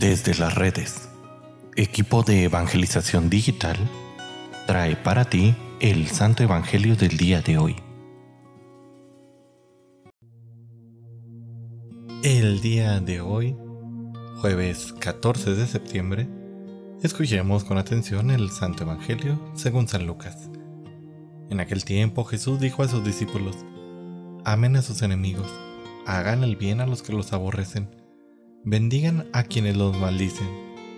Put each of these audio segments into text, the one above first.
Desde las redes, equipo de evangelización digital trae para ti el Santo Evangelio del día de hoy. El día de hoy, jueves 14 de septiembre, escuchemos con atención el Santo Evangelio según San Lucas. En aquel tiempo Jesús dijo a sus discípulos, amen a sus enemigos, hagan el bien a los que los aborrecen, bendigan a quienes los maldicen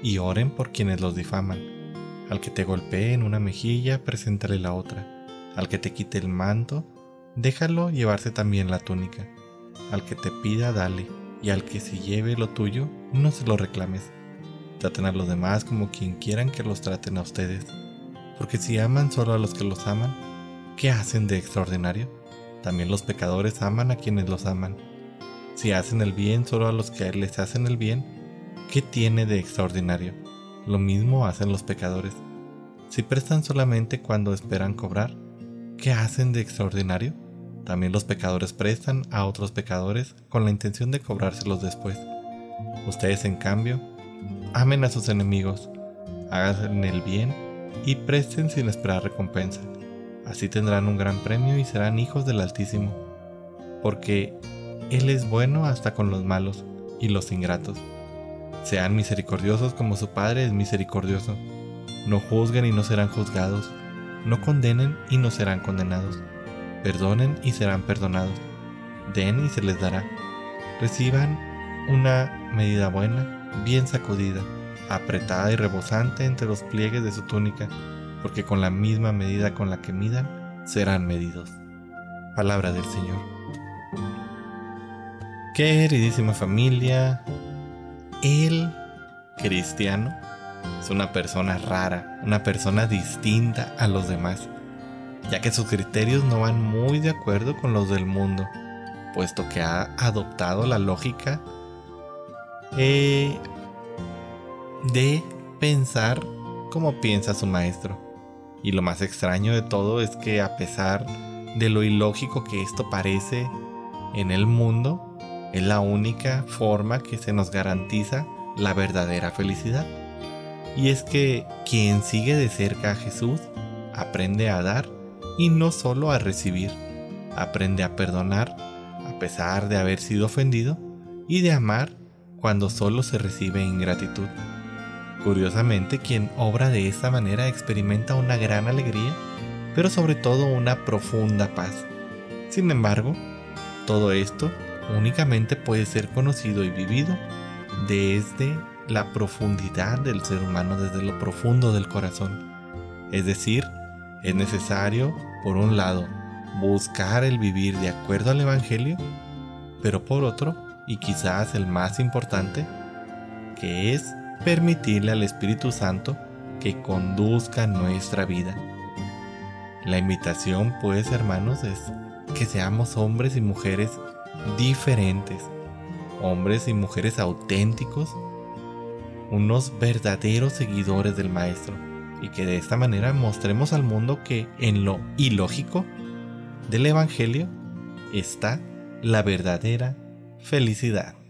y oren por quienes los difaman. Al que te golpee en una mejilla, preséntale la otra. Al que te quite el manto, déjalo llevarse también la túnica. Al que te pida, dale, y al que se lleve lo tuyo, no se lo reclames. Traten a los demás como quien quieran que los traten a ustedes. Porque si aman solo a los que los aman, ¿qué hacen de extraordinario? También los pecadores aman a quienes los aman. Si hacen el bien solo a los que les hacen el bien, ¿qué tiene de extraordinario? Lo mismo hacen los pecadores. Si prestan solamente cuando esperan cobrar, ¿qué hacen de extraordinario? También los pecadores prestan a otros pecadores con la intención de cobrárselos después. Ustedes, en cambio, amen a sus enemigos, hagan el bien y presten sin esperar recompensa. Así tendrán un gran premio y serán hijos del Altísimo, porque Él es bueno hasta con los malos y los ingratos. Sean misericordiosos como su Padre es misericordioso. No juzguen y no serán juzgados. No condenen y no serán condenados perdonen y serán perdonados, den y se les dará. Reciban una medida buena, bien sacudida, apretada y rebosante entre los pliegues de su túnica, porque con la misma medida con la que midan, serán medidos. Palabra del Señor. Queridísima familia, el cristiano es una persona rara, una persona distinta a los demás ya que sus criterios no van muy de acuerdo con los del mundo, puesto que ha adoptado la lógica eh, de pensar como piensa su maestro. Y lo más extraño de todo es que a pesar de lo ilógico que esto parece en el mundo, es la única forma que se nos garantiza la verdadera felicidad. Y es que quien sigue de cerca a Jesús aprende a dar y no solo a recibir. Aprende a perdonar a pesar de haber sido ofendido y de amar cuando solo se recibe ingratitud. Curiosamente, quien obra de esta manera experimenta una gran alegría, pero sobre todo una profunda paz. Sin embargo, todo esto únicamente puede ser conocido y vivido desde la profundidad del ser humano, desde lo profundo del corazón. Es decir, es necesario, por un lado, buscar el vivir de acuerdo al Evangelio, pero por otro, y quizás el más importante, que es permitirle al Espíritu Santo que conduzca nuestra vida. La invitación, pues, hermanos, es que seamos hombres y mujeres diferentes, hombres y mujeres auténticos, unos verdaderos seguidores del Maestro y que de esta manera mostremos al mundo que en lo ilógico del Evangelio está la verdadera felicidad.